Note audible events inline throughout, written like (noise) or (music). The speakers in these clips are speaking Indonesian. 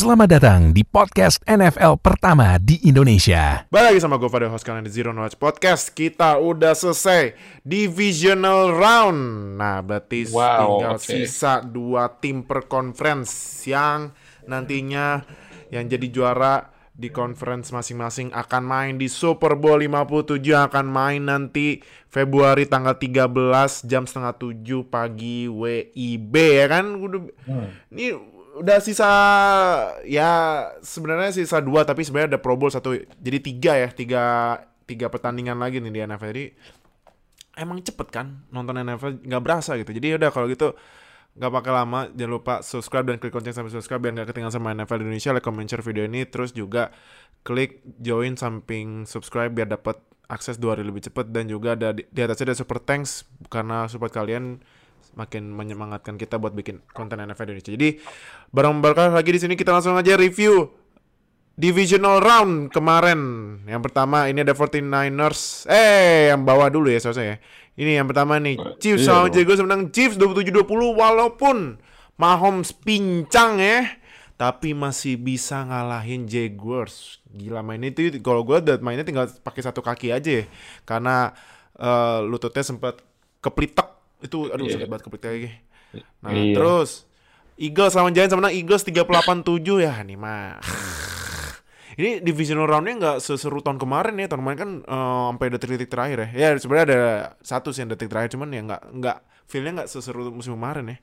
Selamat datang di podcast NFL pertama di Indonesia. Balik lagi sama gue pada host kalian di Zero Knowledge Podcast Kita udah selesai Divisional Round Nah berarti Wow, tinggal oke. sisa dua tim per conference Yang nantinya yang jadi juara di conference masing-masing akan main di Super Bowl 57 yang akan main nanti Februari tanggal 13 jam setengah 7 pagi WIB ya kan udah ini udah sisa ya sebenarnya sisa dua tapi sebenarnya ada Pro Bowl satu. Jadi tiga ya tiga tiga pertandingan lagi nih di NFL jadi emang cepet kan nonton NFL nggak berasa gitu. Jadi udah kalau gitu nggak pakai lama jangan lupa subscribe dan klik lonceng sampai subscribe biar nggak ketinggalan sama NFL Indonesia. Like comment share video ini. Terus juga klik join samping subscribe biar dapat akses dua hari lebih cepat dan juga ada di, di atasnya ada super thanks karena support kalian makin menyemangatkan kita buat bikin konten NFL Indonesia. Jadi bareng bareng lagi di sini kita langsung aja review divisional round kemarin. Yang pertama ini ada 49ers. Eh, yang bawah dulu ya seharusnya ya. Ini yang pertama nih. Chiefs iya sama dong. Jaguars menang Chiefs 27-20 walaupun Mahomes pincang ya. Tapi masih bisa ngalahin Jaguars. Gila main itu kalau gue udah mainnya tinggal pakai satu kaki aja ya. Karena eh, lututnya sempat keplitek. Itu aduh Iya. sakit banget keplitek lagi. Nah, Iya. terus Eagles sama Giants sama menang Eagles 38-7 ya nih mah. Ini divisional roundnya nggak seseru tahun kemarin ya. Tahun kemarin kan eh, sampai detik-detik terakhir ya. Ya sebenarnya ada satu sih yang detik terakhir cuman ya nggak nggak feelnya nggak seseru musim kemarin ya.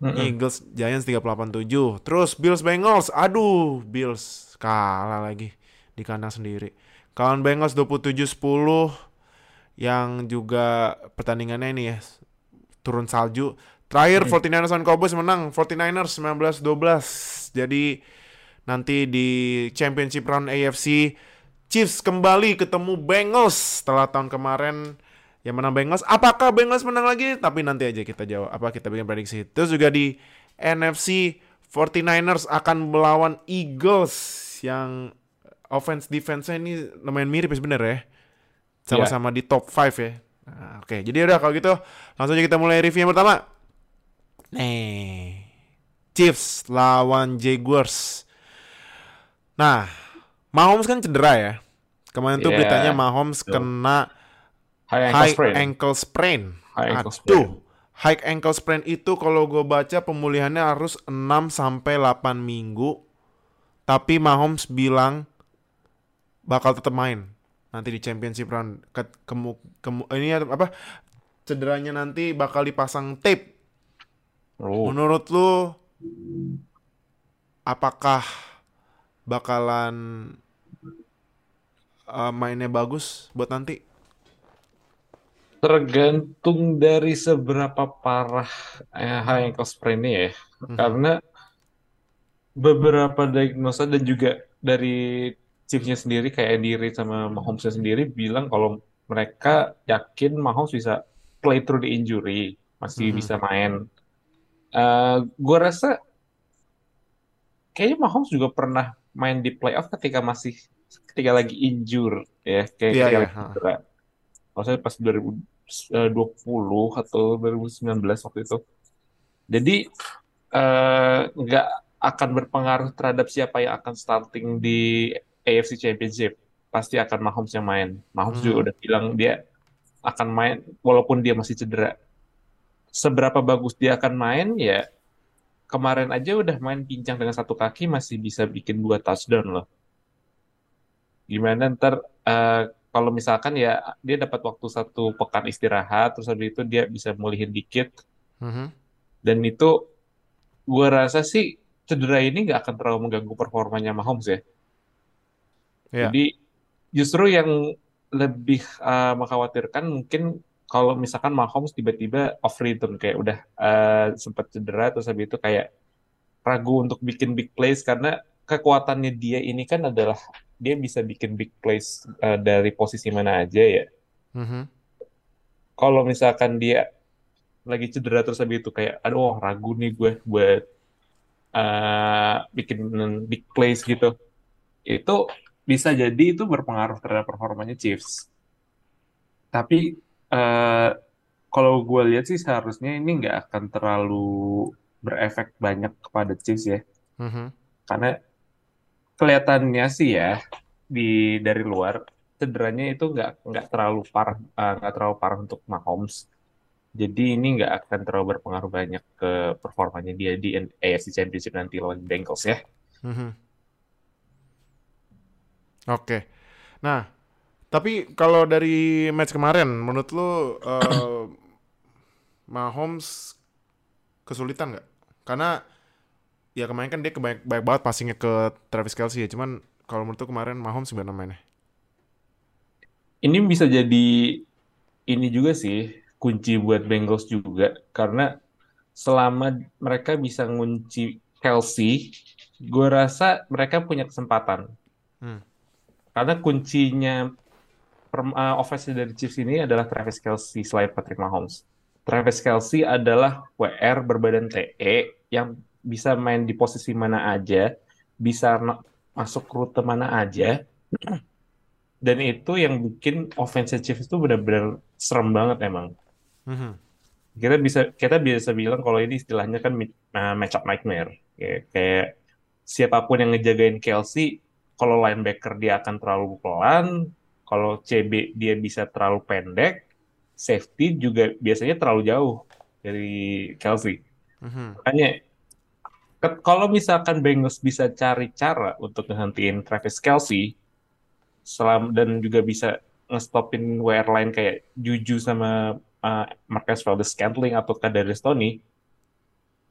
Eagles Giants 38-7. Terus Bills Bengals. Aduh, Bills kalah lagi di kandang sendiri. Kawan Bengals 27-10 yang juga pertandingannya ini ya turun salju. Terakhir 49ers dan Cowboys menang 49ers 19-12. Jadi nanti di championship round AFC Chiefs kembali ketemu Bengals setelah tahun kemarin yang menang Bengals. Apakah Bengals menang lagi? Tapi nanti aja kita jawab. Apa kita bikin prediksi. Terus juga di NFC 49ers akan melawan Eagles yang offense defense-nya ini lumayan mirip ya sebenarnya ya. Sama-sama di top 5 ya. Nah, Oke, jadi udah kalau gitu langsung aja kita mulai review yang pertama. Nih, Chiefs lawan Jaguars. Nah, Mahomes kan cedera ya. Kemarin tuh Iya, beritanya Mahomes betul. kena High ankle high sprain. ankle sprain. High ankle Aduh, sprain. high ankle sprain itu kalau gue baca pemulihannya harus 6 sampai 8 minggu. Tapi Mahomes bilang bakal tetap main nanti di championship round. Ke, kemu, kemu- ini apa? Cederanya nanti bakal dipasang tape. Oh, Menurut lu apakah bakalan uh, mainnya bagus buat nanti? tergantung dari seberapa parah eh, high ankle ya. Mhm. Karena beberapa diagnosa dan juga dari Chiefs-nya sendiri kayak Andy Reid sama Mahomes sendiri bilang kalau mereka yakin Mahomes bisa play through the injury, masih Mhm. bisa main. Eh gue rasa kayaknya Mahomes juga pernah main di playoff ketika masih ketika lagi injure ya, kayak ketika iya, lagi ha. cedera. Maksudnya pas 2020 atau 2019 waktu itu. Jadi eh, nggak akan berpengaruh terhadap siapa yang akan starting di AFC Championship. Pasti akan Mahomes yang main. Mahomes juga Hmm. udah bilang dia akan main walaupun dia masih cedera. Seberapa bagus dia akan main ya kemarin aja udah main pincang dengan satu kaki masih bisa bikin dua touchdown loh. Gimana ntar eh, kalau misalkan ya dia dapat waktu satu pekan istirahat terus habis itu dia bisa mulihin dikit Mhm. dan itu gue rasa sih cedera ini nggak akan terlalu mengganggu performanya Mahomes ya. Iya. Jadi justru yang lebih eh, mengkhawatirkan mungkin kalau misalkan Mahomes tiba-tiba off rhythm kayak udah eh, sempat cedera terus habis itu kayak ragu untuk bikin big plays karena kekuatannya dia ini kan adalah dia bisa bikin big plays eh, dari posisi mana aja ya. Mhm. Kalau misalkan dia lagi cedera terus habis itu kayak aduh ragu nih gue buat eh, bikin big plays gitu. Itu bisa jadi itu berpengaruh terhadap performanya Chiefs. Tapi eh, kalau gue lihat sih seharusnya ini nggak akan terlalu berefek banyak kepada Chiefs ya. Mhm. Karena kelihatannya sih ya di dari luar cederanya itu nggak nggak terlalu parah eh, nggak terlalu parah untuk Mahomes. Jadi ini nggak akan terlalu berpengaruh banyak ke performanya dia di AFC Championship nanti lawan Bengals ya. Mhm. Oke. Nah, tapi kalau dari match kemarin, menurut lu eh, (clears throat) Mahomes kesulitan nggak? Karena ya kemarin kan dia kebanyak banyak banget passingnya ke Travis Kelce ya. Cuman kalau menurut lu kemarin Mahomes gimana mainnya? Ini bisa jadi ini juga sih kunci buat Bengals juga karena selama mereka bisa ngunci Kelsey, gue rasa mereka punya kesempatan. Hmm. Karena kuncinya uh, offense dari Chiefs ini adalah Travis Kelsey selain Patrick Mahomes. Travis Kelsey adalah WR berbadan TE yang bisa main di posisi mana aja, bisa masuk rute mana aja, dan itu yang bikin offense Chiefs itu benar-benar serem banget emang. Mhm. Kita bisa kita bisa bilang kalau ini istilahnya kan uh, matchup nightmare. Kayak, kayak siapa pun yang ngejagain Kelsey, kalau linebacker dia akan terlalu pelan, kalau CB dia bisa terlalu pendek, safety juga biasanya terlalu jauh dari Kelsey. Mhm. Makanya kalau misalkan Bengals bisa cari cara untuk ngehentiin Travis Kelsey selam dan juga bisa ngestopin WR line kayak Juju sama uh, Marcus Valdez-Scantling atau Kadarius Toney,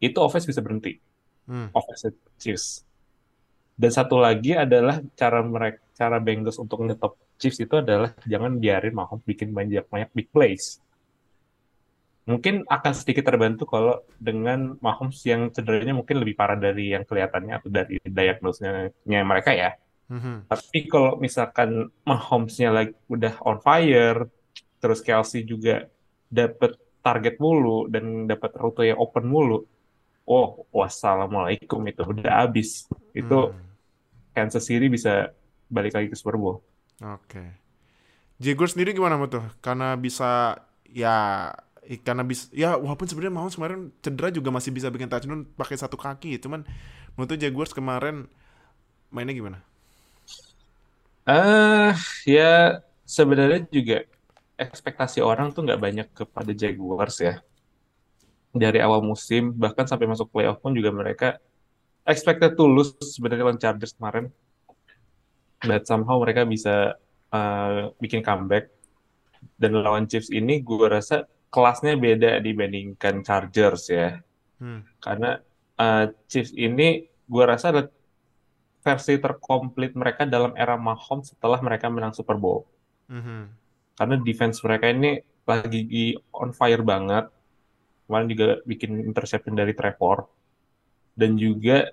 itu offense bisa berhenti. Hmm. Offense Chiefs. Dan satu lagi adalah cara mereka cara Bengals untuk ngetop Chiefs itu adalah jangan biarin Mahomes bikin banyak banyak big plays. Mungkin akan sedikit terbantu kalau dengan Mahomes yang cederanya mungkin lebih parah dari yang kelihatannya atau dari diagnosnya mereka ya. Mhm. Tapi kalau misalkan Mahomes-nya lagi udah on fire, terus Kelsey juga dapat target mulu dan dapat rute yang open mulu, oh wassalamualaikum itu udah habis. Itu Hmm. Kansas City bisa balik lagi ke Super Bowl. Oke. Jaguars sendiri gimana tuh? Karena bisa ya karena bisa ya walaupun sebenarnya Mahomes kemarin cedera juga masih bisa bikin touchdown pakai satu kaki cuman menurut tuh Jaguars kemarin mainnya gimana? Eh, ya sebenarnya juga ekspektasi orang tuh nggak banyak kepada Jaguars ya. Dari awal musim bahkan sampai masuk playoff pun juga mereka expected to lose sebenarnya lawan Chargers kemarin. But somehow mereka bisa eh, bikin comeback dan lawan Chiefs ini gue rasa kelasnya beda dibandingkan Chargers ya. Hmm. Karena eh, Chiefs ini gue rasa adalah versi terkomplit mereka dalam era Mahomes setelah mereka menang Super Bowl. Mhm. Karena defense mereka ini lagi on fire banget. Kemarin juga bikin interception dari Trevor. Dan juga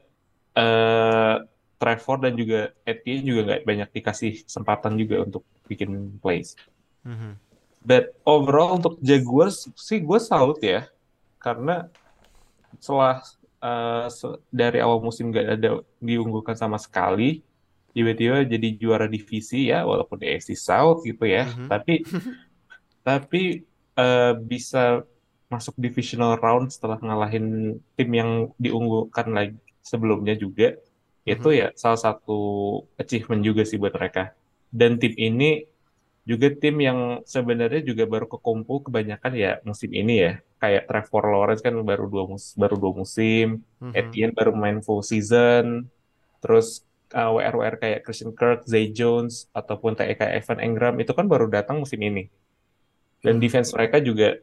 eh, Trevor dan juga Etienne juga nggak banyak dikasih kesempatan juga untuk bikin plays. Mhm. But overall untuk Jaguars sih gue salut ya. Karena setelah se- dari awal musim gak ada diunggulkan sama sekali, tiba-tiba jadi juara divisi ya, walaupun di AFC South gitu ya. Mhm. Tapi tapi eh, bisa masuk divisional round setelah ngalahin tim yang diunggulkan lagi sebelumnya juga. Itu Mhm. ya salah satu achievement juga sih buat mereka. Dan tim ini juga tim yang sebenarnya juga baru kekumpul kebanyakan ya musim ini ya. Kayak Trevor Lawrence kan baru dua mus baru dua musim, Mhm. Etienne baru main full season, terus uh, WR-WR kayak Christian Kirk, Zay Jones, ataupun TE kayak Evan Engram itu kan baru datang musim ini. Dan Mhm. defense mereka juga,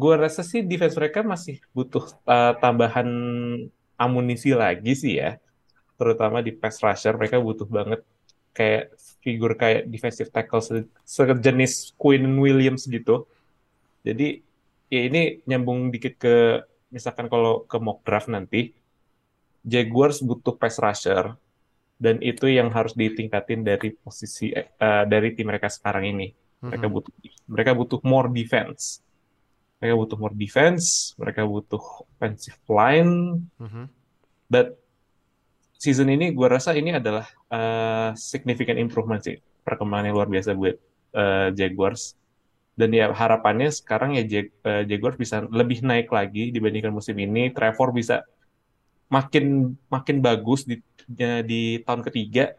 gue rasa sih defense mereka masih butuh uh, tambahan amunisi lagi sih ya. Terutama di pass rusher mereka butuh banget kayak figur kayak defensive tackle se- sejenis Quinn Williams gitu. Jadi ya ini nyambung dikit ke misalkan kalau ke mock draft nanti, Jaguars butuh pass rusher dan itu yang harus ditingkatin dari posisi eh, dari tim mereka sekarang ini. Mereka Mhm. butuh mereka butuh more defense. Mereka butuh more defense, mereka butuh offensive line, Mhm. but season ini gue rasa ini adalah uh, significant improvement sih. Perkembangan yang luar biasa buat uh, Jaguars. Dan ya harapannya sekarang ya Jag- uh, Jaguars bisa lebih naik lagi dibandingkan musim ini. Trevor bisa makin makin bagus di di tahun ketiga.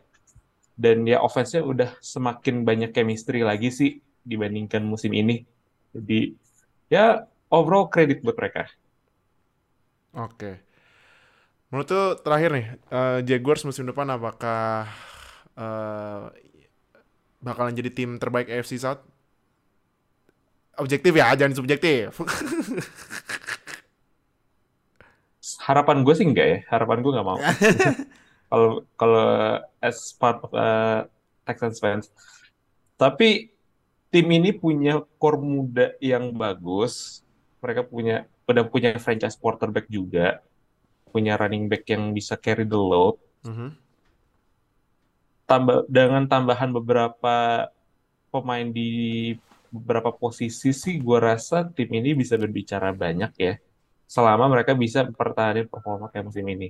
Dan ya offense-nya udah semakin banyak chemistry lagi sih dibandingkan musim ini. Jadi ya overall kredit buat mereka. Oke. Menurut tuh terakhir nih, uh, Jaguars musim depan apakah uh, bakalan jadi tim terbaik AFC South? Objektif ya, jangan subjektif. (laughs) Harapan gue sih enggak ya, harapan gue nggak mau. (laughs) Kalau kalau as part of uh, Texans fans. Tapi tim ini punya core muda yang bagus. Mereka punya udah punya franchise quarterback juga, punya running back yang bisa carry the load. Mm -hmm. Tambah dengan tambahan beberapa pemain di beberapa posisi sih, gue rasa tim ini bisa berbicara banyak ya, selama mereka bisa mempertahankan performa kayak musim ini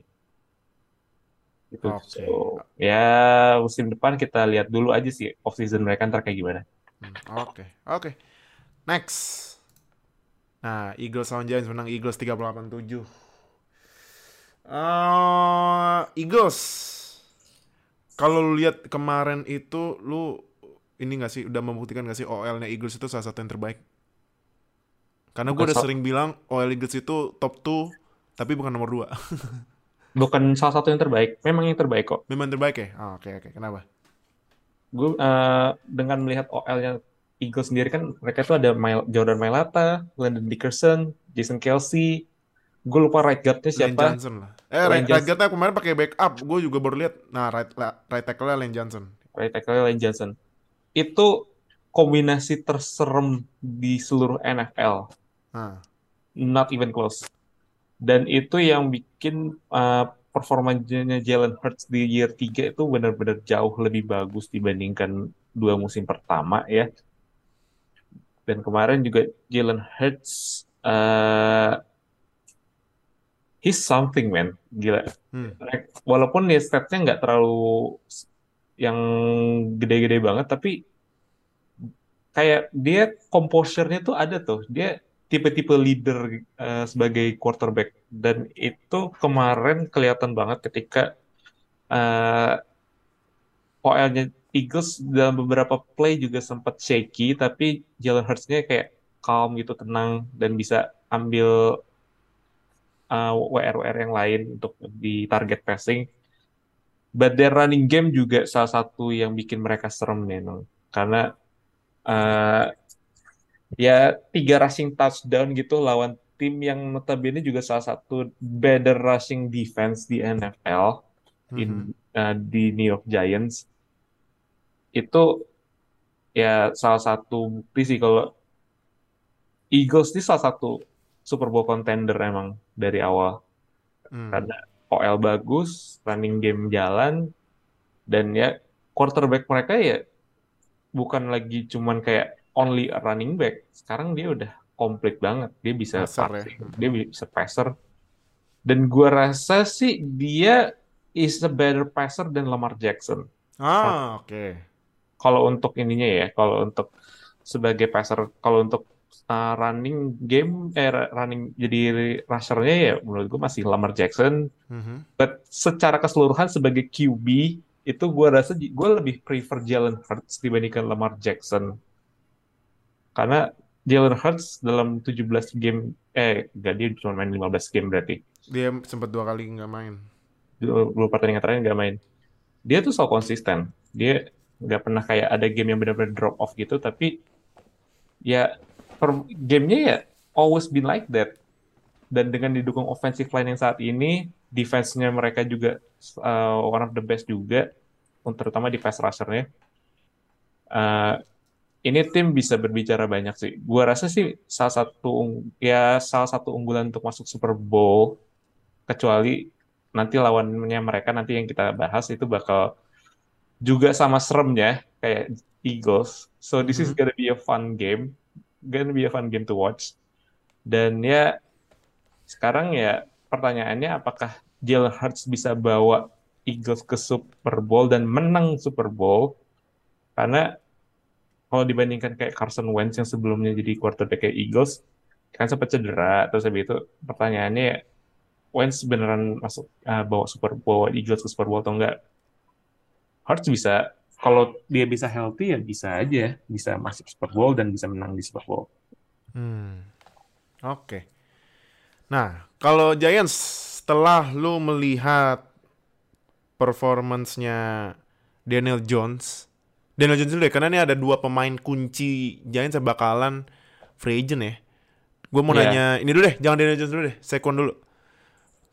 gitu. Oke. So, ya musim depan kita lihat dulu aja sih off season mereka ntar kayak gimana. Hmm, Oke, oke. Next. Nah, Eagles lawan Giants menang Eagles 38-7. Uh, Eagles. Kalau lu lihat kemarin itu lu ini gak sih udah membuktikan gak sih OL-nya Eagles itu salah satu yang terbaik? Karena gue udah sering bilang OL Eagles itu top 2 tapi bukan nomor 2. (laughs) Bukan salah satu yang terbaik, memang yang terbaik kok. Memang terbaik ya? Oh, Oke, oke. Kenapa? Gue eh, dengan melihat OL-nya Eagles sendiri kan mereka tuh ada Mail- Jordan Mailata, Landon Dickerson, Jason Kelsey. Gue lupa right guard-nya Lane siapa. Johnson lah. Eh, Lane right, guard-nya kemarin pakai backup. Gue juga baru lihat. Nah, right, right tackle-nya Lane Johnson. Right tackle Lane Johnson. Itu kombinasi terserem di seluruh NFL. Nah, Not even close. Dan itu yang bikin uh, performanya Jalen Hurts di year 3 itu benar-benar jauh lebih bagus dibandingkan dua musim pertama ya. Dan kemarin juga Jalen Hurts uh, he's something man, gila. hmm. Walaupun ya stats-nya nggak terlalu yang gede-gede banget, tapi kayak dia composure-nya tuh ada tuh. Dia tipe-tipe leader uh, sebagai quarterback. Dan itu kemarin kelihatan banget ketika uh, OL-nya Eagles dalam beberapa play juga sempat shaky tapi Jalen Hurts-nya kayak calm gitu tenang dan bisa ambil uh, WR-WR yang lain untuk di target passing. But their running game juga salah satu yang bikin mereka serem memang karena uh, ya tiga rushing touchdown gitu lawan tim yang notabene juga salah satu better rushing defense di NFL in uh, di New York Giants. Itu ya salah satu bukti sih kalau Eagles ini salah satu Super Bowl contender emang dari awal. Hmm. karena OL bagus, running game jalan dan ya quarterback mereka ya bukan lagi cuman kayak only a running back. Sekarang dia udah komplit banget. Dia bisa Passer ya. dia bisa passer. Dan gua rasa sih dia is a better passer than Lamar Jackson. Ah, oke. Kalau untuk ininya ya, kalau untuk sebagai passer, kalau untuk uh, running game, eh running jadi rushernya ya menurut gua masih Lamar Jackson. Mhm. But secara keseluruhan sebagai QB itu gua rasa gue lebih prefer Jalen Hurts dibandingkan Lamar Jackson. Karena Jalen Hurts dalam 17 game, eh enggak dia cuma main 15 game berarti. Dia sempat dua kali nggak main. Dua dua pertandingan terakhir nggak main. Dia tuh so konsisten. Dia nggak pernah kayak ada game yang benar-benar drop off gitu, tapi ya per gamenya ya always been like that. Dan dengan didukung offensive line yang saat ini, defense-nya mereka juga uh, one of the best juga, terutama di pass rusher-nya. Uh, ini tim bisa berbicara banyak sih. Gua rasa sih salah satu ya salah satu unggulan untuk masuk Super Bowl kecuali nanti lawannya mereka nanti yang kita bahas itu bakal juga sama seremnya kayak Eagles. So this is Mhm. gonna be a fun game, gonna be a fun game to watch. Dan ya sekarang ya pertanyaannya apakah Jalen Hurts bisa bawa Eagles ke Super Bowl dan menang Super Bowl? Karena kalau dibandingkan kayak Carson Wentz yang sebelumnya jadi quarterback kayak Eagles kan sempat cedera terus habis itu pertanyaannya ya, Wentz beneran masuk uh, bawa Super Bowl, Eagles ke Super Bowl atau enggak. Hurts bisa kalau dia bisa healthy ya bisa aja bisa masuk Super Bowl dan bisa menang di Super Bowl. Hmm. Oke. Nah, kalau Giants setelah lu melihat performance-nya Daniel Jones, Daniel Jones dulu deh, karena ini ada dua pemain kunci Giants yang bakalan free agent ya. Gue mau Iya. nanya, ini dulu deh, jangan Daniel Jones dulu deh, Saquon dulu.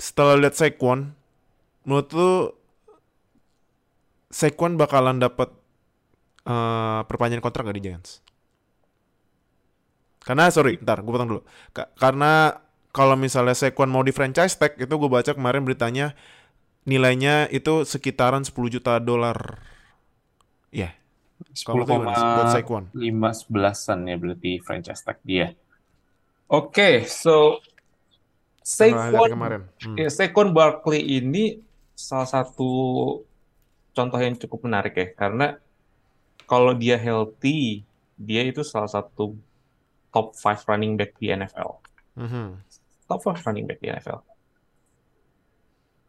Setelah lihat Saquon, menurut lu Saquon bakalan dapat eh, perpanjangan kontrak gak di Giants? Karena sorry, ntar gue potong dulu. Ka- karena kalau misalnya Saquon mau di franchise tag itu gue baca kemarin beritanya nilainya itu sekitaran 10 juta dolar. Ya, Kalau 10,5 11-an ya berarti franchise tag dia. Oke, so Setelah hari Saquon kemarin. Hmm. ya, Saquon Barkley ini salah satu contoh yang cukup menarik ya karena kalau dia healthy, dia itu salah satu top 5 running back di NFL. Mhm. Top 5 running back di NFL.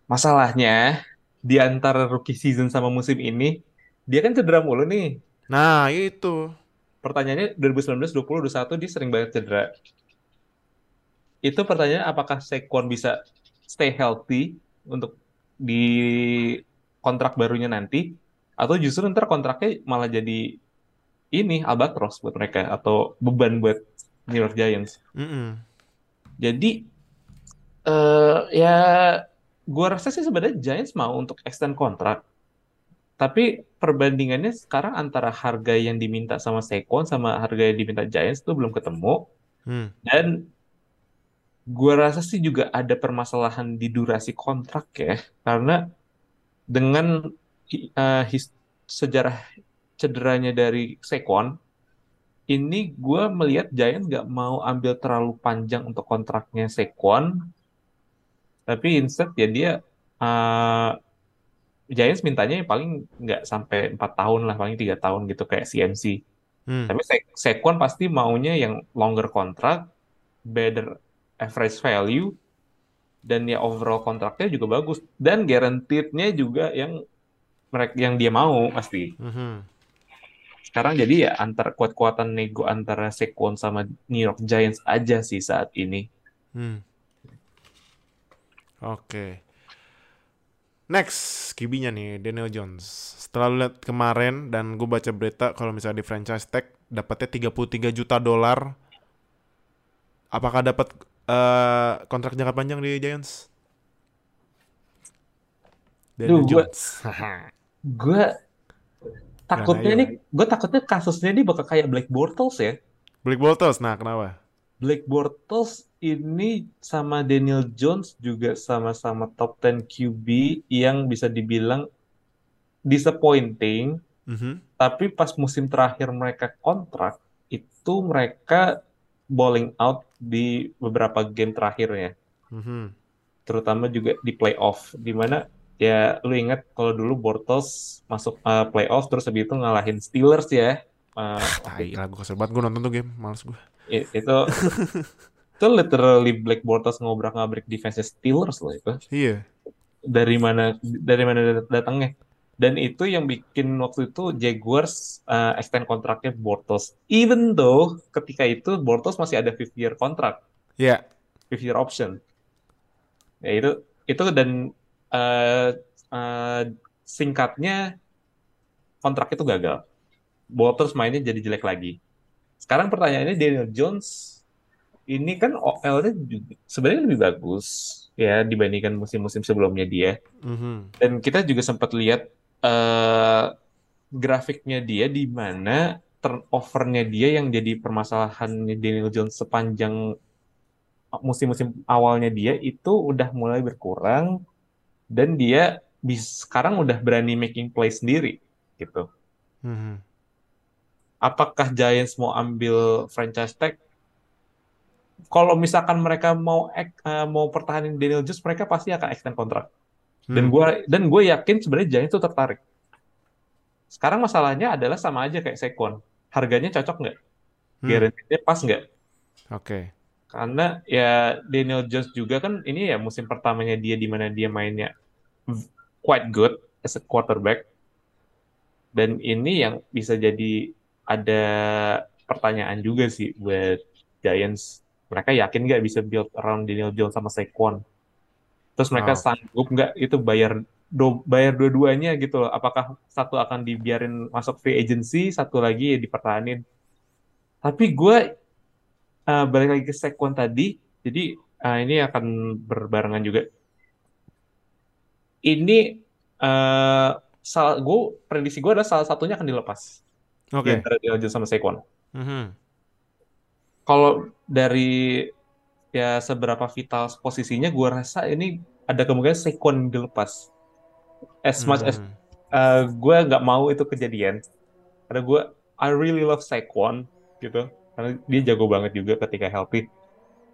Masalahnya di antara rookie season sama musim ini, dia kan cedera mulu nih. Nah, itu. Pertanyaannya 2019, 20, 21 dia sering banget cedera. Itu pertanyaan apakah Saquon bisa stay healthy untuk di kontrak barunya nanti atau justru ntar kontraknya malah jadi ini albatros buat mereka atau beban buat New York Giants. Mm-mm. Jadi eh ya gua rasa sih sebenarnya Giants mau untuk extend kontrak. Tapi perbandingannya sekarang antara harga yang diminta sama Saquon sama harga yang diminta Giants itu belum ketemu. Hmm. Dan gua rasa sih juga ada permasalahan di durasi kontrak ya. Karena dengan his- sejarah cederanya dari Saquon, ini gue melihat Giants nggak mau ambil terlalu panjang untuk kontraknya Saquon, tapi instead ya dia eh, Giants mintanya yang paling nggak sampai empat tahun lah, paling tiga tahun gitu kayak CMC. Hmm. Tapi Saquon pasti maunya yang longer kontrak, better average value, dan ya overall kontraknya juga bagus dan guaranteed-nya juga yang mereka yang dia mau pasti. Mhm. Sekarang jadi ya antar kuat-kuatan nego antara Saquon sama New York Giants aja sih saat ini. Hmm. Oke. Next, QB-nya nih Daniel Jones. Setelah lu lihat kemarin dan gue baca berita kalau misalnya di franchise tag dapatnya 33 juta dolar. Apakah dapat eh, kontrak jangka panjang di Giants? Daniel Duh, Jones. (laughs) Gue takutnya nih, gue takutnya kasusnya ini bakal kayak Black Bortles ya. Blake Bortles, nah kenapa? Black Bortles ini sama Daniel Jones juga sama-sama top 10 QB yang bisa dibilang disappointing, Mhm. tapi pas musim terakhir mereka kontrak, itu mereka bowling out di beberapa game terakhirnya. Mhm. terutama juga di playoff di mana ya lu ingat kalau dulu Bortles masuk uh, playoff terus habis itu ngalahin Steelers ya Uh, Tai lah, gue kesel banget gue nonton tuh game, males gue. itu (laughs) itu literally Black Bortles ngobrak-ngabrik defense Steelers loh itu Iya. dari mana dari mana datangnya dan itu yang bikin waktu itu Jaguars uh, extend kontraknya Bortles even though ketika itu Bortles masih ada 5 year kontrak Iya. fifth year option. Ya itu itu dan eh, eh, singkatnya kontrak itu gagal. Bortles mainnya jadi jelek lagi. Sekarang pertanyaannya Daniel Jones ini kan OL-nya juga sebenarnya lebih bagus ya dibandingkan musim-musim sebelumnya dia. Mhm. Dan kita juga sempat lihat eh, grafiknya dia di mana turnover-nya dia yang jadi permasalahan Daniel Jones sepanjang musim-musim awalnya dia itu udah mulai berkurang dan dia bis, sekarang udah berani making play sendiri gitu. Mhm. Apakah Giants mau ambil franchise tag? Kalau misalkan mereka mau ek- eh, mau pertahanin Daniel Jones, mereka pasti akan extend kontrak. Dan Hmm. gue dan gue yakin sebenarnya Giants itu tertarik. Sekarang masalahnya adalah sama aja kayak Saquon. Harganya cocok nggak? Hmm. Guarantee-nya pas nggak? Oke. Karena ya Daniel Jones juga kan ini ya musim pertamanya dia di mana dia mainnya quite good as a quarterback. Dan ini yang bisa jadi ada pertanyaan juga sih buat Giants. Mereka yakin nggak bisa build around Daniel Jones sama Saquon? Terus mereka Oh. sanggup nggak itu bayar do, bayar dua-duanya gitu loh. Apakah satu akan dibiarin masuk free agency, satu lagi ya dipertahanin. Tapi gue uh, balik lagi ke Saquon tadi, jadi uh, ini akan berbarengan juga. Ini uh, salah gue prediksi gue adalah salah satunya akan dilepas Oke. di antara Daniel Jones sama Saquon. Mhm. Kalau dari ya seberapa vital posisinya, gue rasa ini ada kemungkinan yang dilepas. As much as uh, gue nggak mau itu kejadian, karena gue I really love Saquon gitu, karena dia jago banget juga ketika healthy.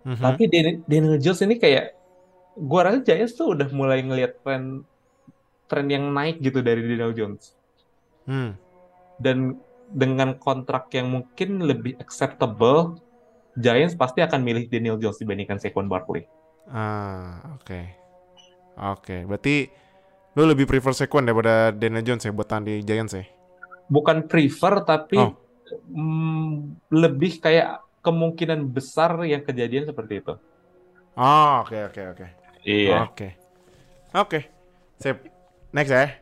Mhm. Tapi Dan- Daniel Jones ini kayak gue rasa Giants tuh udah mulai ngelihat tren tren yang naik gitu dari Daniel Jones Hmm. dan dengan kontrak yang mungkin lebih acceptable, Giants pasti akan milih Daniel Jones dibandingkan Saquon Barkley. Ah, oke. Oke, berarti lu lebih prefer Saquon daripada Daniel Jones ya buat tahan di Giants ya? Bukan prefer tapi Oh. mm, lebih kayak kemungkinan besar yang kejadian seperti itu. Oh, oke oke oke. Iya. Oke. Oke. Sip. Next ya.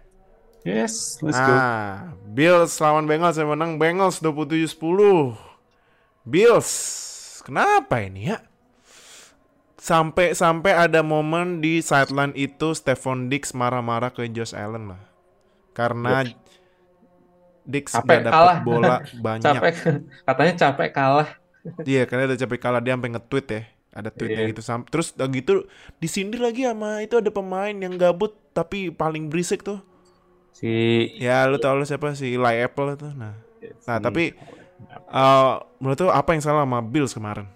Yes, let's go. Ah, Bills lawan Bengals yang menang Bengals 27-10. Bills. Kenapa ini ya? Sampai sampai ada momen di sideline itu Stephon Diggs marah-marah ke Josh Allen lah. Karena Diggs Capek nggak kalah. dapet bola (laughs) banyak. Capek katanya capek kalah. Iya, karena udah capek kalah dia sampai nge-tweet ya. Ada tweetnya Iya. gitu. Terus udah gitu disindir lagi sama itu ada pemain yang gabut tapi paling berisik tuh. Si Ya lu tau lu siapa sih Eli Apple itu. Nah, nah si- tapi uh, menurut lu apa yang salah sama Bills kemarin?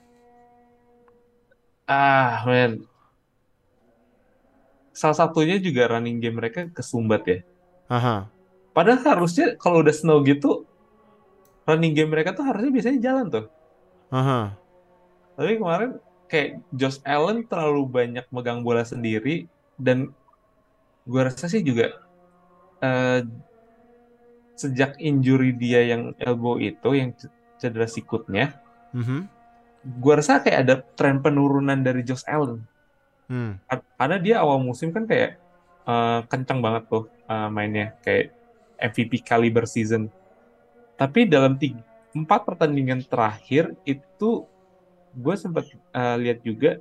ah man. Salah satunya juga running game mereka kesumbat ya. Aha. Padahal harusnya kalau udah snow gitu running game mereka tuh harusnya biasanya jalan tuh. Aha. Tapi kemarin kayak Josh Allen terlalu banyak megang bola sendiri dan gua rasa sih juga eh, sejak injury dia yang elbow itu yang cedera sikutnya, Mhm. gua rasa kayak ada tren penurunan dari Josh Allen. Hmm. Kar- Karena dia awal musim kan kayak eh, kencang banget tuh eh, mainnya kayak MVP caliber season. Tapi dalam tiga, empat pertandingan terakhir itu gue sempat eh, lihat juga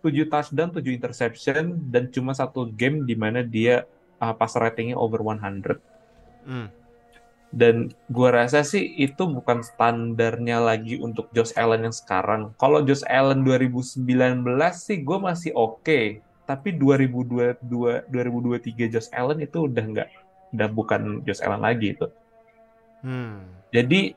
7 touchdown, 7 interception dan cuma satu game di mana dia eh, passer ratingnya over 100. Hmm. Dan gua rasa sih itu bukan standarnya lagi untuk Josh Allen yang sekarang. Kalau Josh Allen 2019 sih gue masih oke. Tapi 2022 2023 Josh Allen itu udah nggak udah bukan Josh Allen lagi itu. Hmm. Jadi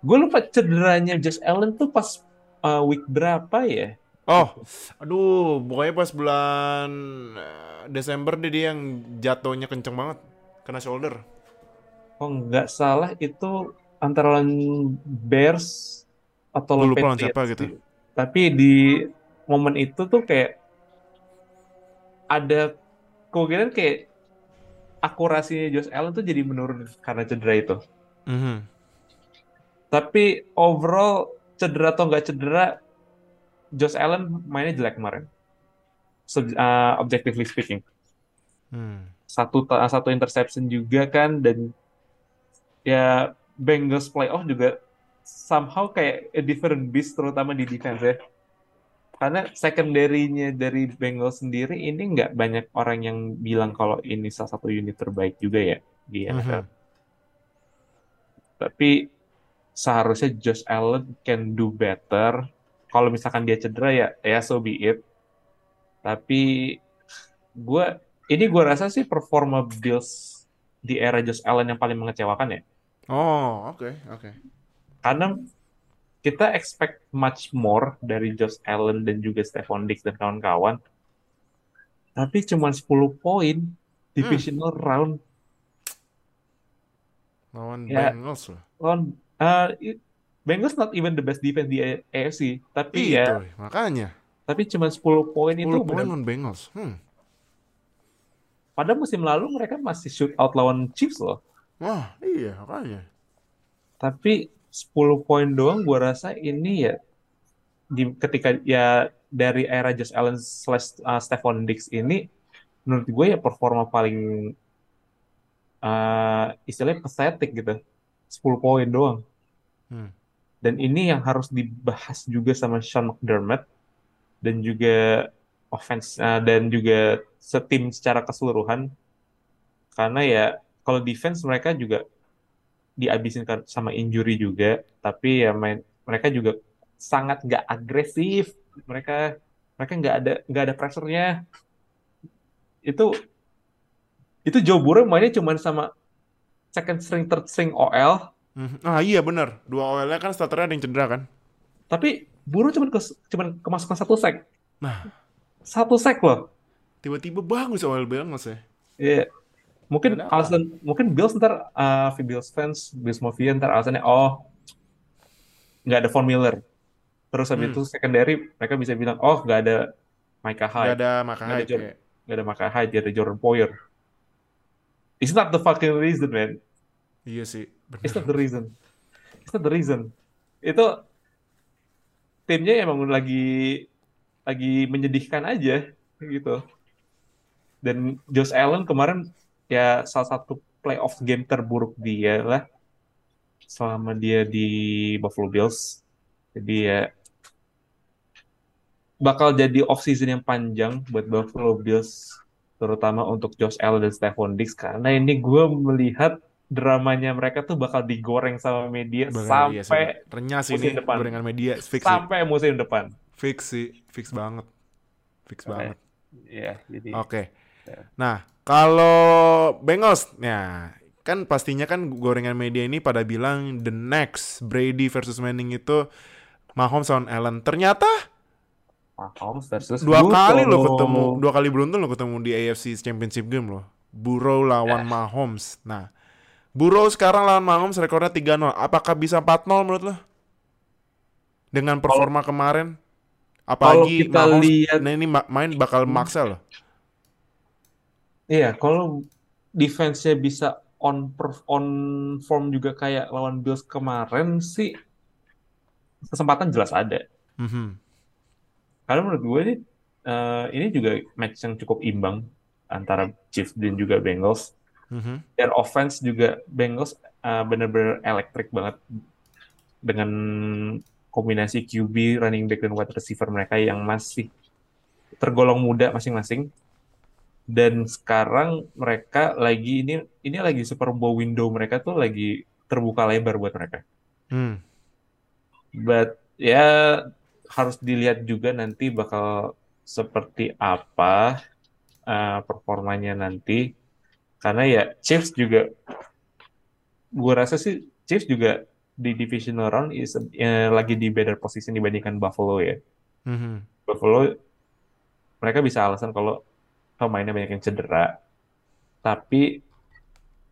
gue lupa cederanya Josh Allen tuh pas uh, week berapa ya? Oh, aduh, pokoknya pas bulan eh, Desember deh dia yang jatuhnya kenceng banget, kena shoulder. Oh nggak salah itu antara lawan Bears atau lawan Patriots siapa gitu. Tapi di momen itu tuh kayak ada kemungkinan kayak akurasinya Josh Allen tuh jadi menurun karena cedera itu. Mhm. Tapi overall cedera atau nggak cedera, Josh Allen mainnya jelek kemarin. Sub- uh, objectively speaking. Hmm. Satu satu interception juga kan dan ya Bengals playoff juga somehow kayak a different beast terutama di defense ya. Karena secondary-nya dari Bengals sendiri ini nggak banyak orang yang bilang kalau ini salah satu unit terbaik juga ya di NFL. Mhm. Tapi seharusnya Josh Allen can do better. Kalau misalkan dia cedera ya, ya so be it. Tapi gue ini gue rasa sih performa Bills di era Josh Allen yang paling mengecewakan ya. Oh, oke, oke. Karena kita expect much more dari Josh Allen dan juga Stephon Diggs dan kawan-kawan. Tapi cuma 10 poin divisional round Lawan Ya. Bengals loh. lawan i- Bengals not even the best defense di AFC, tapi Itu, ya makanya. tapi cuma 10 poin itu 10 poin lawan Bengals. Hmm. Pada musim lalu mereka masih shoot out lawan Chiefs loh. Wah, iya makanya. Tapi 10 poin doang gua rasa ini ya di ketika ya dari era Josh Allen slash uh, Stephon Diggs ini menurut gue ya performa paling uh, istilahnya pathetic gitu. 10 poin doang. Hmm. Dan ini yang harus dibahas juga sama Sean McDermott dan juga offense uh, dan juga setim secara keseluruhan karena ya kalau defense mereka juga dihabisin kan sama injury juga tapi ya main mereka juga sangat nggak agresif mereka mereka nggak ada nggak ada pressure-nya itu itu Joe Burrow mainnya cuma sama second string third string OL Mhm. Ah iya bener. Dua OL-nya kan starternya ada yang cedera kan. tapi Burrow cuma ke, cuma kemasukan satu sack Nah, satu sack loh tiba-tiba bagus OL Bengals ya. Iya. Mungkin Ada apa? alasan mungkin Bills ntar uh, Bills fans, Bills Mafia ntar alasannya oh nggak ada Von Miller. Terus habis Hmm. itu secondary mereka bisa bilang oh nggak ada Micah Hyde, ada nggak ada Hyde. Jordan, ya. nggak ada Micah Hyde, ada Jordan Poyer. It's not the fucking reason, man. Iya sih. Bener. It's not the reason. It's not the reason. Itu timnya emang lagi lagi menyedihkan aja gitu. Dan Josh Allen kemarin ya salah satu playoff game terburuk dia lah selama dia di Buffalo Bills. Jadi ya bakal jadi off season yang panjang buat Buffalo Bills terutama untuk Josh Allen dan Stephon Diggs karena ini gue melihat dramanya mereka tuh bakal digoreng sama media Bakal- iya sih, sampai renyah sih musim ini depan. gorengan media fix sih. sampai musim depan. Fix sih, fix banget. Fix Oke. banget. Iya, jadi Oke. Ya. Nah, kalau Bengals, ya kan pastinya kan gorengan media ini pada bilang the next Brady versus Manning itu Mahomes lawan Allen. Ternyata Mahomes versus dua Burrow. kali lo ketemu, dua kali beruntun lo ketemu di AFC Championship game lo. Burrow lawan Mahomes. Nah, Burrow sekarang lawan Mahomes rekornya 3-0. Apakah bisa 4-0 menurut lo? Dengan performa kemarin? Apalagi kita Mahomes lihat- nah ini ma- main bakal maksa loh. Iya, kalau defense-nya bisa on perf- on form juga kayak lawan Bills kemarin sih kesempatan jelas ada. Mhm. Karena menurut gue nih eh, ini juga match yang cukup imbang antara Chiefs dan juga Bengals. Mhm. Their offense juga Bengals eh, bener-bener elektrik banget dengan kombinasi QB, running back dan wide receiver mereka yang masih tergolong muda masing-masing. Dan sekarang mereka lagi ini ini lagi Super Bowl window mereka tuh lagi terbuka lebar buat mereka. Hmm. But ya harus dilihat juga nanti bakal seperti apa uh, performanya nanti. Karena ya Chiefs juga, gue rasa sih Chiefs juga di divisional round is eh, lagi di better position dibandingkan Buffalo ya. Mhm. Buffalo mereka bisa alasan kalau pemainnya banyak yang cedera. Tapi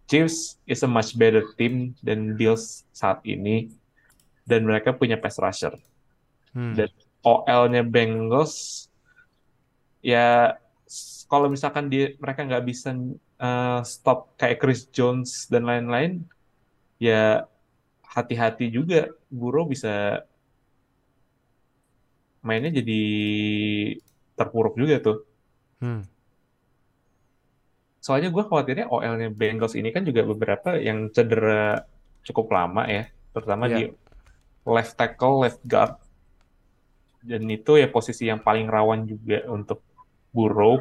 Chiefs is a much better team than Bills saat ini dan mereka punya pass rusher. Hmm. Dan OL-nya Bengals ya kalau misalkan dia mereka nggak bisa uh, stop kayak Chris Jones dan lain-lain ya hati-hati juga Burrow bisa mainnya jadi terpuruk juga tuh. Hmm. Soalnya gue khawatirnya OL-nya Bengals ini kan juga beberapa yang cedera cukup lama ya, terutama Iya. di left tackle, left guard. Dan itu ya posisi yang paling rawan juga untuk Burrow.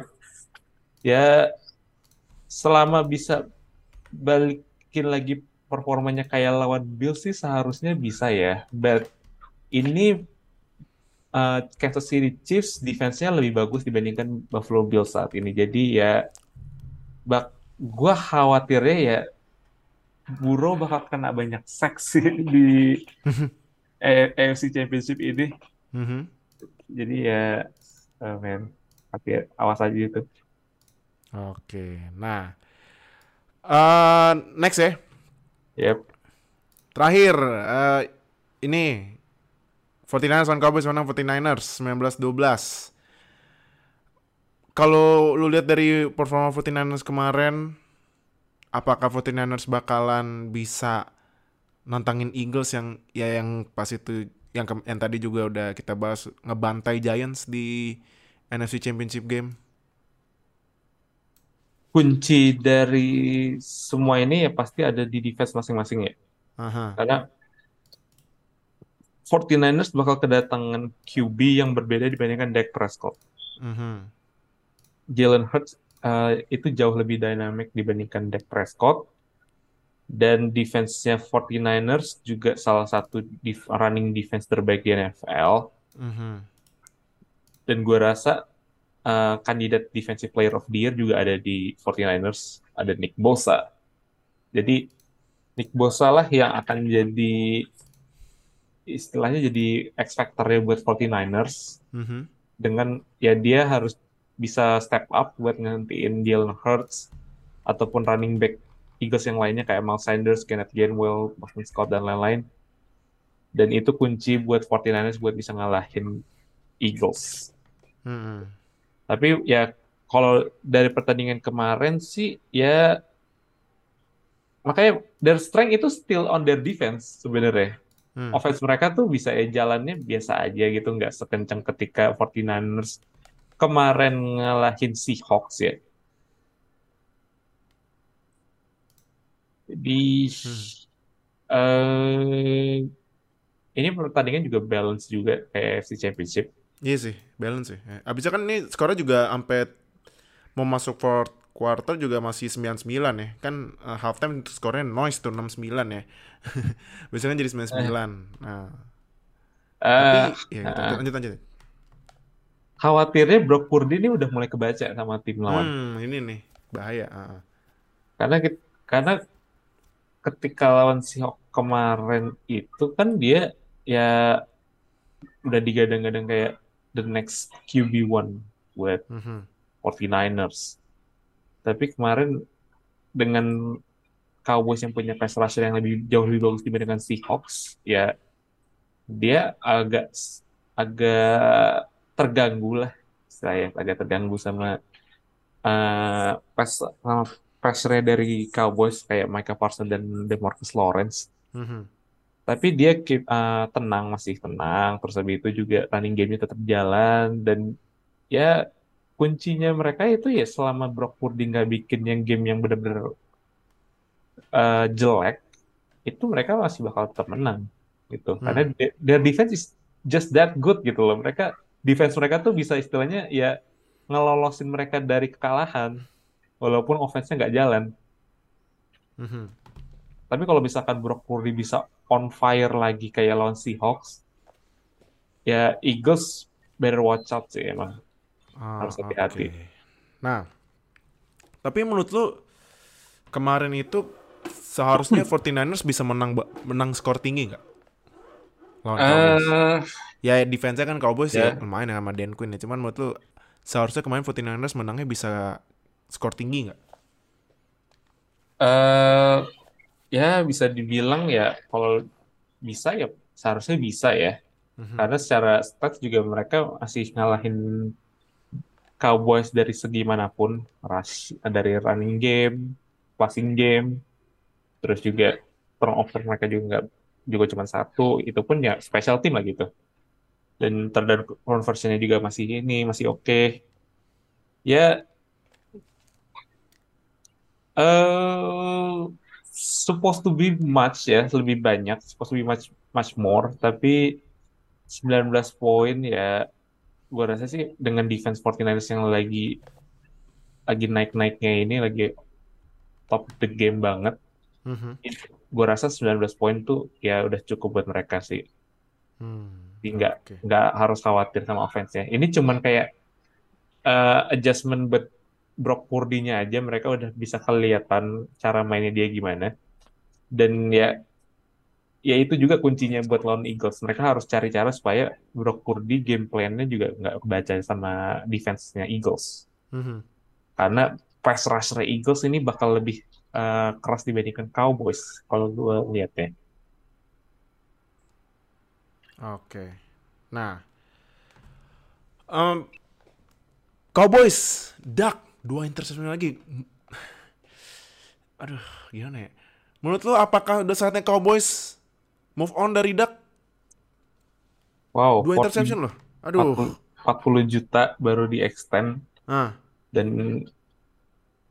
Ya selama bisa balikin lagi performanya kayak lawan Bills sih seharusnya bisa ya. But ini uh, Kansas City Chiefs defense-nya lebih bagus dibandingkan Buffalo Bills saat ini. Jadi ya bak gua khawatirnya ya Burrow bakal kena banyak seks sih di (laughs) AFC Championship ini. Mhm. Jadi ya eh, men, hati awas aja itu. Oke. Nah, eh, next ya. Yep. Terakhir, eh, ini 49ers lawan Cowboys menang 49ers 19-12. Kalau lu lihat dari performa 49ers kemarin, apakah 49ers bakalan bisa nantangin Eagles yang ya yang pas itu yang ke- yang tadi juga udah kita bahas ngebantai Giants di NFC Championship game? Kunci dari semua ini ya pasti ada di defense masing-masing ya. Aha. Karena 49ers bakal kedatangan QB yang berbeda dibandingkan Dak Prescott. Mhm. Jalen Hurts uh, itu jauh lebih dynamic dibandingkan Dak Prescott. Dan defense-nya 49ers juga salah satu def- running defense terbaik di NFL. Mhm. Dan gue rasa uh, kandidat Defensive Player of the Year juga ada di 49ers. Ada Nick Bosa. Jadi Nick Bosa lah yang akan jadi istilahnya jadi X factor-nya buat 49ers. Mhm. dengan ya dia harus bisa step up buat ngantiin Jalen Hurts ataupun running back Eagles yang lainnya kayak Miles Sanders, Kenneth Gainwell, Boston Scott dan lain-lain. Dan itu kunci buat 49ers buat bisa ngalahin Eagles. Mhm. Tapi ya kalau dari pertandingan kemarin sih ya makanya their strength itu still on their defense sebenarnya. Hmm. Offense mereka tuh bisa ya jalannya biasa aja gitu, nggak sekencang ketika 49ers kemarin ngalahin Seahawks ya. Jadi Hmm. eh ini pertandingan juga balance juga kayak AFC Championship. Iya sih, balance sih. Eh, Abisnya kan ini skornya juga sampai mau masuk fourth quarter juga masih 99 ya. Kan eh, halftime skornya noise tuh 69 ya. (laughs) Biasanya jadi 99. Nah, tapi Eh, ya gitu. lanjut lanjut. Khawatirnya Brock Purdy ini udah mulai kebaca sama tim lawan. Hmm, ini nih bahaya. Ah, ah. Karena karena ketika lawan Seahawks kemarin itu kan dia ya udah digadang-gadang kayak the next QB1 buat Mhm. 49ers. Tapi kemarin dengan Cowboys yang punya pass rusher yang lebih jauh lebih bagus dibandingkan Seahawks, ya dia agak agak terganggu lah saya agak terganggu sama eh pass sama pressure dari Cowboys kayak Micah Parsons dan DeMarcus Lawrence. Mhm. Tapi dia keep, eh, tenang masih tenang. Terus habis itu juga running game-nya tetap jalan dan ya kuncinya mereka itu ya selama Brock Purdy nggak bikin yang game yang benar-benar eh, jelek, itu mereka masih bakal tetap menang gitu. Hmm. Karena de- their defense is just that good gitu loh. Mereka defense mereka tuh bisa istilahnya ya ngelolosin mereka dari kekalahan walaupun offense-nya nggak jalan. Mhm. Tapi kalau misalkan Brock Purdy bisa on fire lagi kayak lawan Seahawks, ya Eagles better watch out sih emang. Ah, Harus hati-hati. oke. Nah, tapi menurut lu kemarin itu seharusnya (clears throat) 49ers bisa menang menang skor tinggi nggak? Lawan Cowboys. Ya defense-nya kan Cowboys ya, Ya. lumayan ya sama Dan Quinn ya. Cuman menurut lu seharusnya kemarin 49ers menangnya bisa skor tinggi nggak? eh, ya bisa dibilang ya kalau bisa ya seharusnya bisa ya. Mhm. Karena secara stats juga mereka masih ngalahin Cowboys dari segi mana pun, rush dari running game, passing game, terus juga turnover mereka juga nggak juga cuma satu, itu pun ya special team lah gitu. Dan down conversionnya juga masih ini masih oke. Ya, eh supposed to be much ya, lebih banyak, supposed to be much much more, tapi 19 poin ya gue rasa sih dengan defense 49ers yang lagi lagi naik-naiknya ini lagi top the game banget Mhm. gue rasa 19 poin tuh ya udah cukup buat mereka sih. Hmm, Jadi nggak oke. nggak harus khawatir sama offense-nya ini cuman kayak eh, adjustment buat Brock Purdy-nya aja mereka udah bisa kelihatan cara mainnya dia gimana. Dan ya ya itu juga kuncinya buat lawan Eagles. Mereka harus cari cara supaya Brock Purdy game plan-nya juga nggak kebaca sama defense-nya Eagles. Mhm. karena pass rusher Eagles ini bakal lebih eh, keras dibandingkan Cowboys kalau gue lihat ya Oke. Nah, em, Cowboys, Duck, dua interception lagi. (sighs) Aduh, gimana ya? Menurut lo apakah udah saatnya Cowboys move on dari Duck? Wow, Dua 40 interception loh. Aduh. 40 juta baru di extend Ah, dan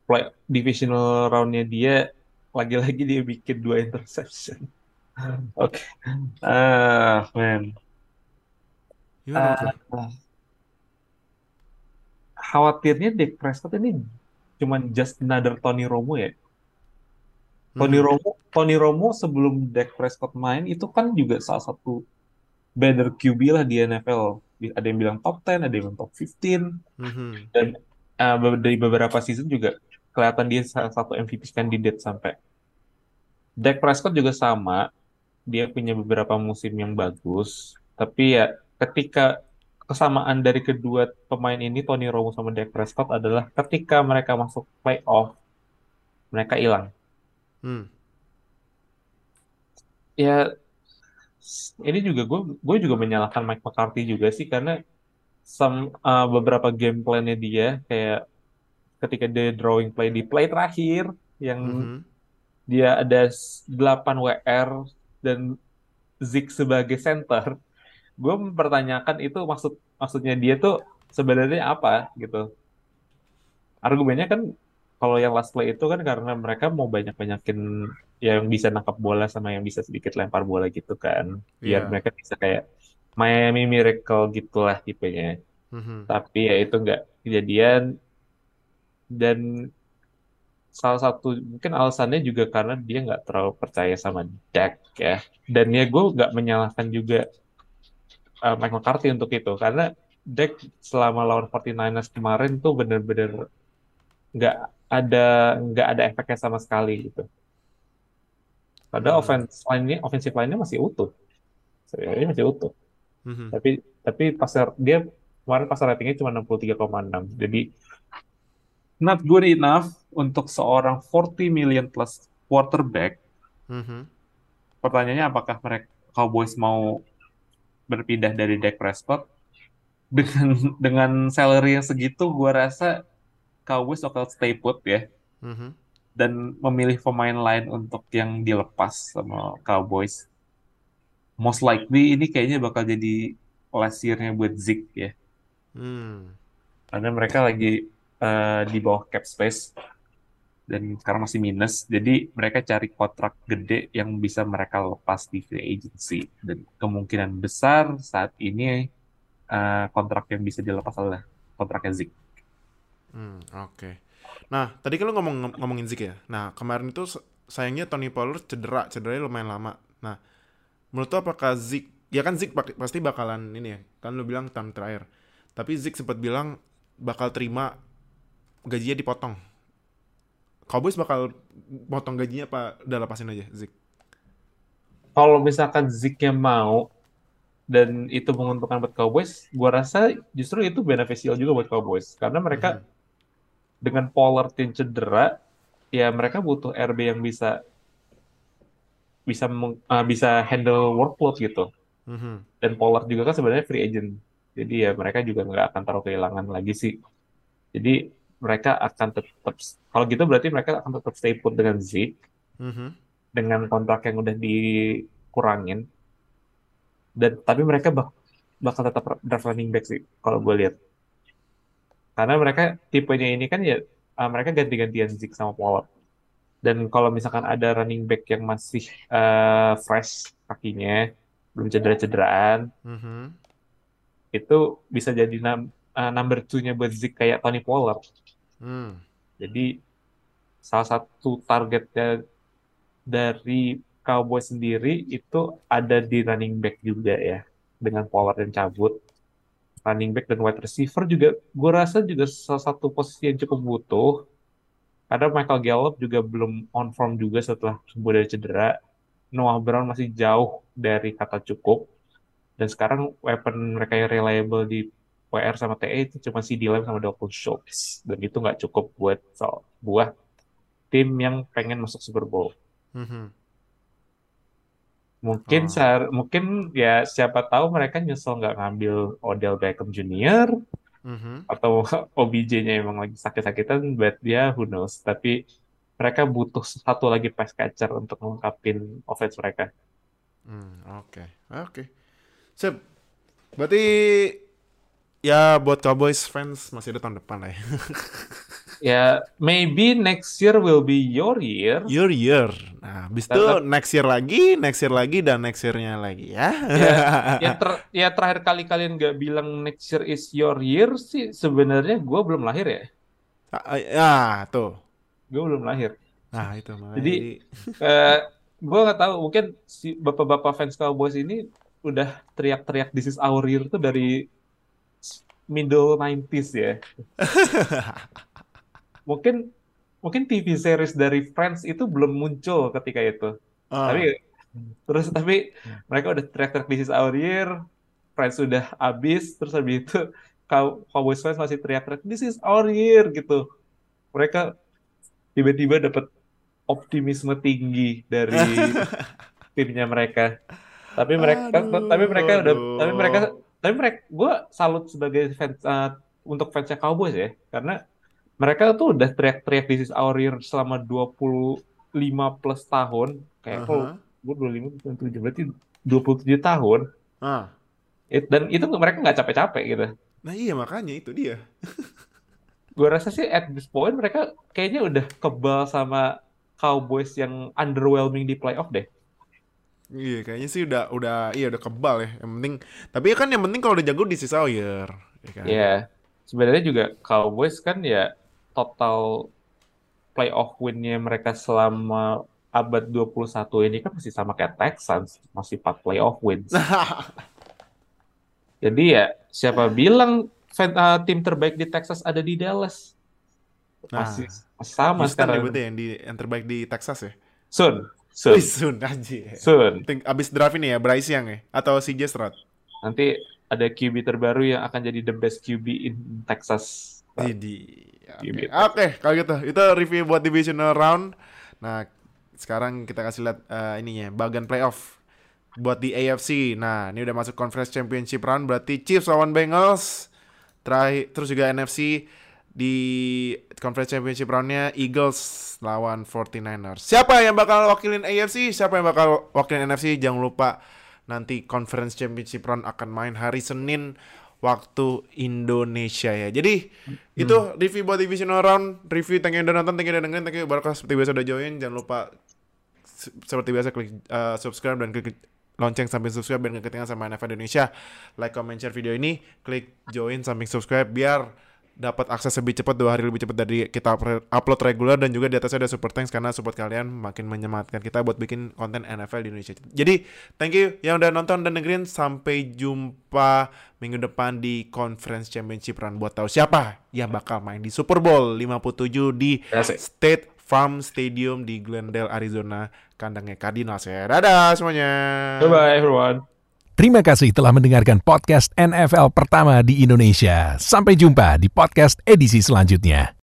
play divisional roundnya dia lagi-lagi dia bikin dua interception. Oke, ah man, gimana menurut lo? Ah, khawatirnya Dak Prescott ini cuman just another Tony Romo ya. Tony Mhm. Romo, Tony Romo sebelum Dak Prescott main itu kan juga salah satu better QB lah di NFL. Ada yang bilang top 10, ada yang bilang top 15. Mhm. Dan uh, dari beberapa season juga kelihatan dia salah satu MVP candidate sampai. Dak Prescott juga sama, dia punya beberapa musim yang bagus, tapi ya ketika kesamaan dari kedua pemain ini Tony Romo sama Dak Prescott adalah ketika mereka masuk playoff, mereka hilang. Hmm. Ya ini juga gue gue juga menyalahkan Mike McCarthy juga sih karena some, uh, beberapa game plan-nya dia kayak ketika dia drawing play di play terakhir yang Mhm. dia ada s- 8 WR dan Zeke sebagai center, gue mempertanyakan itu maksud maksudnya dia tuh sebenarnya apa gitu. Argumennya kan kalau yang last play itu kan karena mereka mau banyak-banyakin yang bisa nangkap bola sama yang bisa sedikit lempar bola gitu kan. Biar Iya. mereka bisa kayak Miami Miracle gitulah tipenya. Mhm. Tapi ya itu nggak kejadian dan salah satu mungkin alasannya juga karena dia nggak terlalu percaya sama Dak ya. Dan ya gue nggak menyalahkan juga uh, Mike McCarthy untuk itu karena Dak selama lawan 49ers kemarin tuh bener-bener nggak ada nggak ada efeknya sama sekali gitu. Padahal Hmm. offense line-nya offensive line-nya masih utuh. Sebenarnya masih utuh. Mhm. Tapi tapi pasar dia kemarin pasar ratingnya cuma 63,6. Jadi not good enough untuk seorang 40 million plus quarterback. Mhm. Pertanyaannya apakah mereka Cowboys mau berpindah dari Dak Prescott dengan (laughs) dengan salary yang segitu gua rasa Cowboys bakal stay put ya Mhm. dan memilih pemain lain untuk yang dilepas sama Cowboys. Most likely ini kayaknya bakal jadi last year-nya buat Zeke ya. Hmm. Karena mereka lagi eh, di bawah cap space dan sekarang masih minus. Jadi mereka cari kontrak gede yang bisa mereka lepas di free agency. Dan kemungkinan besar saat ini eh, kontrak yang bisa dilepas adalah kontraknya Zeke. Hmm, oke. Nah, tadi kan lu ngomong ngomongin Zeke ya. Nah, kemarin itu sayangnya Tony Pollard cedera, cederanya lumayan lama. Nah, menurut lu apakah Zeke, ya kan bak- pasti bakalan ini ya, kan lu bilang tahun terakhir. Tapi Zeke sempat bilang bakal terima gajinya dipotong. Cowboys bakal potong gajinya apa udah lepasin aja Zeke? Kalau misalkan Zeke-nya mau dan itu menguntungkan buat Cowboys, gua rasa justru itu beneficial juga buat Cowboys. Karena mereka Mhm. dengan Pollard yang cedera, ya mereka butuh RB yang bisa bisa ah, bisa handle workload gitu. Mhm. Dan Pollard juga kan sebenarnya free agent. Jadi ya mereka juga nggak akan taruh kehilangan lagi sih. Jadi mereka akan tetap, kalau gitu berarti mereka akan tetap stay put dengan Zeke, Mhm. dengan kontrak yang udah dikurangin. Dan tapi mereka bak- bakal tetap draft running back sih, kalau gue lihat. Karena mereka tipenya ini kan ya ah, mereka ganti-gantian Zeke sama Pollard. Dan kalau misalkan ada running back yang masih eh, fresh kakinya, belum cedera-cederaan, Mhm. itu bisa jadi num- eh, number two-nya buat Zeke kayak Tony Pollard. Hmm. Jadi salah satu targetnya dari Cowboys sendiri itu ada di running back juga ya, dengan Pollard yang cabut. Running back dan wide receiver juga, gue rasa juga salah satu posisi yang cukup butuh. Karena Michael Gallup juga belum on form juga setelah sembuh dari cedera. Noah Brown masih jauh dari kata cukup. Dan sekarang weapon mereka yang reliable di WR sama TE itu cuma CD Lamb sama Dalton Schultz. Dan itu nggak cukup buat so, buah tim yang pengen masuk Super Bowl. Mhm. Mungkin Oh. sehar- mungkin ya siapa tahu mereka nyesel nggak ngambil Odell Beckham Jr. Mhm. atau (laughs) OBJ-nya emang lagi sakit-sakitan, but dia who knows. Tapi mereka butuh satu lagi pass catcher untuk melengkapi offense mereka. Hmm, oke. Oke. Sip. Berarti ya buat Cowboys fans masih ada tahun depan lah ya. (laughs) Ya, maybe next year will be your year. Year year. Nah, habis itu next year lagi, next year lagi dan next year-nya lagi ya. Ya, ya, (laughs) ter- ya terakhir kali kalian nggak bilang next year is your year sih sebenarnya gue belum lahir ya. Ah, ah, tuh. Gue belum lahir. Nah, itu makanya. Jadi, (laughs) Eh gue nggak tahu mungkin si bapak-bapak fans Cowboys ini udah teriak-teriak this is our year tuh dari middle 90s ya. (laughs) Mungkin mungkin TV series dari Friends itu belum muncul ketika itu. Ah. Tapi terus tapi mereka udah teriak-teriak this is our year, Friends udah habis, terus habis itu Cow- Cowboys fans masih teriak-teriak this is our year gitu. Mereka tiba-tiba dapat optimisme tinggi dari (laughs) timnya mereka. Tapi mereka Aduh, tapi mereka udah aduh. tapi mereka tapi mereka gue salut sebagai fans eh, untuk fansnya Cowboys ya karena mereka tuh udah teriak-teriak this is our year selama 25 plus tahun kayak kalau Aha. gue 25 27 berarti 27 tahun Ah. It- dan itu mereka nggak capek-capek gitu Nah, iya makanya itu dia. (laughs) gue rasa sih at this point mereka kayaknya udah kebal sama Cowboys yang underwhelming di playoff deh Iya, kayaknya sih udah udah iya udah kebal ya. Yang penting tapi kan yang penting kalau udah jago di sisa year, ya kan? ya sebenarnya juga Cowboys kan ya total playoff win-nya mereka selama abad 21 ini kan masih sama kayak Texans masih 4 playoff wins (laughs) jadi ya siapa bilang fan- uh, tim terbaik di Texas ada di Dallas Nah, masih masih sama Houston sekarang ya yang di yang terbaik di Texas ya. Soon Wih, soon Sun aja. soon Think abis draft ini ya Bryce Young ya atau CJ Stroud. nanti ada QB terbaru yang akan jadi the best QB in Texas Jadi oke Gitu. Oke, kalau gitu itu review buat divisional round. Nah, sekarang kita kasih lihat eh, ininya bagian playoff buat di AFC. Nah, ini udah masuk Conference Championship round berarti Chiefs lawan Bengals. Terakhir terus juga NFC di Conference Championship roundnya Eagles lawan 49ers. Siapa yang bakal wakilin AFC? Siapa yang bakal wakilin NFC? Jangan lupa nanti Conference Championship round akan main hari Senin waktu Indonesia ya. Jadi itu review buat divisional round, review thank you udah nonton, thank you udah dengerin, thank you Barokah seperti biasa udah join. Jangan lupa se- seperti biasa klik uh, subscribe dan klik lonceng samping subscribe biar nggak ketinggalan sama NFL Indonesia. Like, comment, share video ini, klik join samping subscribe biar dapat akses lebih cepat dua hari lebih cepat dari kita upload reguler dan juga di atasnya ada super thanks karena support kalian makin menyemangatkan kita buat bikin konten NFL di Indonesia. Jadi thank you yang udah nonton dan dengerin sampai jumpa minggu depan di Conference Championship Run buat tahu siapa yang bakal main di Super Bowl 57 di. State Farm Stadium di Glendale, Arizona, kandangnya Cardinals ya. Dadah semuanya. bye bye everyone Terima kasih telah mendengarkan podcast NFL pertama di Indonesia. Sampai jumpa di podcast edisi selanjutnya.